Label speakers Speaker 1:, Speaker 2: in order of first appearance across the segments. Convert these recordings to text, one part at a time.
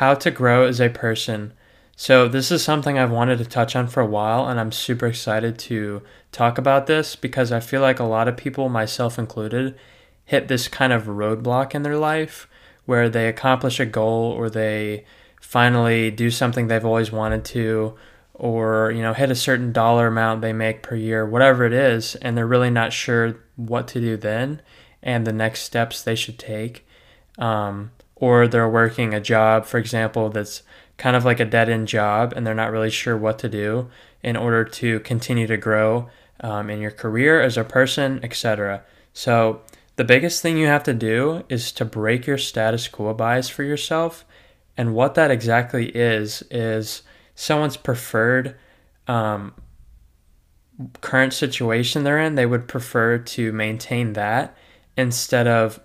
Speaker 1: how to grow as a person. So, this is something I've wanted to touch on for a while, and I'm super excited to talk about this because I feel like a lot of people, myself included, hit this kind of roadblock in their life where they accomplish a goal or they finally do something they've always wanted to or you know hit a certain dollar amount they make per year whatever it is and they're really not sure what to do then and the next steps they should take um, or they're working a job for example that's kind of like a dead-end job and they're not really sure what to do in order to continue to grow um, in your career as a person etc so the biggest thing you have to do is to break your status quo bias for yourself. And what that exactly is, is someone's preferred um, current situation they're in, they would prefer to maintain that instead of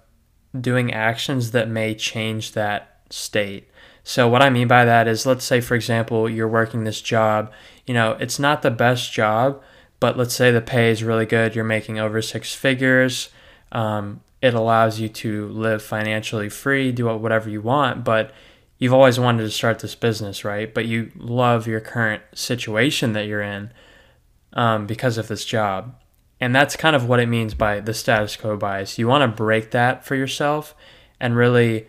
Speaker 1: doing actions that may change that state. So, what I mean by that is, let's say, for example, you're working this job, you know, it's not the best job, but let's say the pay is really good, you're making over six figures. Um, it allows you to live financially free, do whatever you want, but you've always wanted to start this business, right? But you love your current situation that you're in um, because of this job. And that's kind of what it means by the status quo bias. You want to break that for yourself and really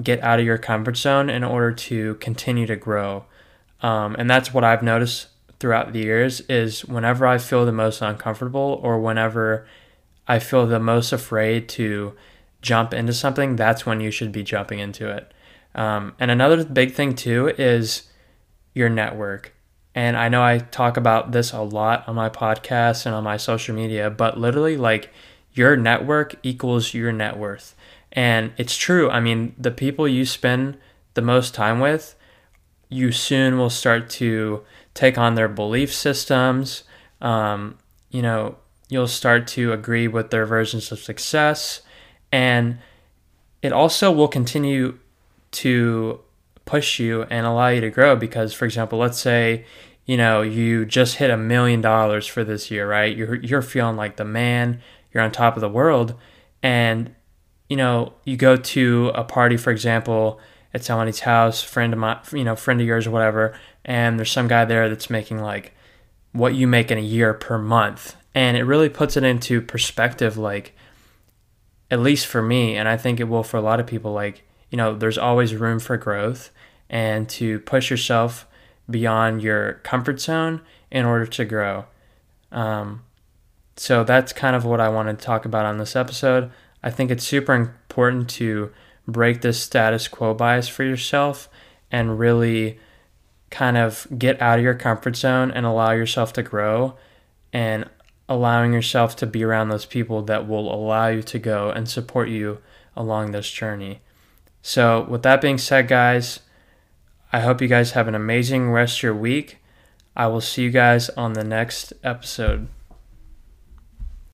Speaker 1: get out of your comfort zone in order to continue to grow. Um, and that's what I've noticed throughout the years is whenever I feel the most uncomfortable or whenever I feel the most afraid to jump into something, that's when you should be jumping into it. Um, and another big thing too is your network. And I know I talk about this a lot on my podcast and on my social media, but literally, like, your network equals your net worth. And it's true. I mean, the people you spend the most time with, you soon will start to take on their belief systems. Um, you know, you'll start to agree with their versions of success. And it also will continue to push you and allow you to grow because for example let's say you know you just hit a million dollars for this year right? You're you're feeling like the man you're on top of the world and you know you go to a party for example at somebody's house friend of my you know friend of yours or whatever and there's some guy there that's making like what you make in a year per month. And it really puts it into perspective like at least for me and i think it will for a lot of people like you know, there's always room for growth and to push yourself beyond your comfort zone in order to grow. Um, so that's kind of what I want to talk about on this episode. I think it's super important to break this status quo bias for yourself and really kind of get out of your comfort zone and allow yourself to grow and allowing yourself to be around those people that will allow you to go and support you along this journey. So, with that being said, guys, I hope you guys have an amazing rest of your week. I will see you guys on the next episode.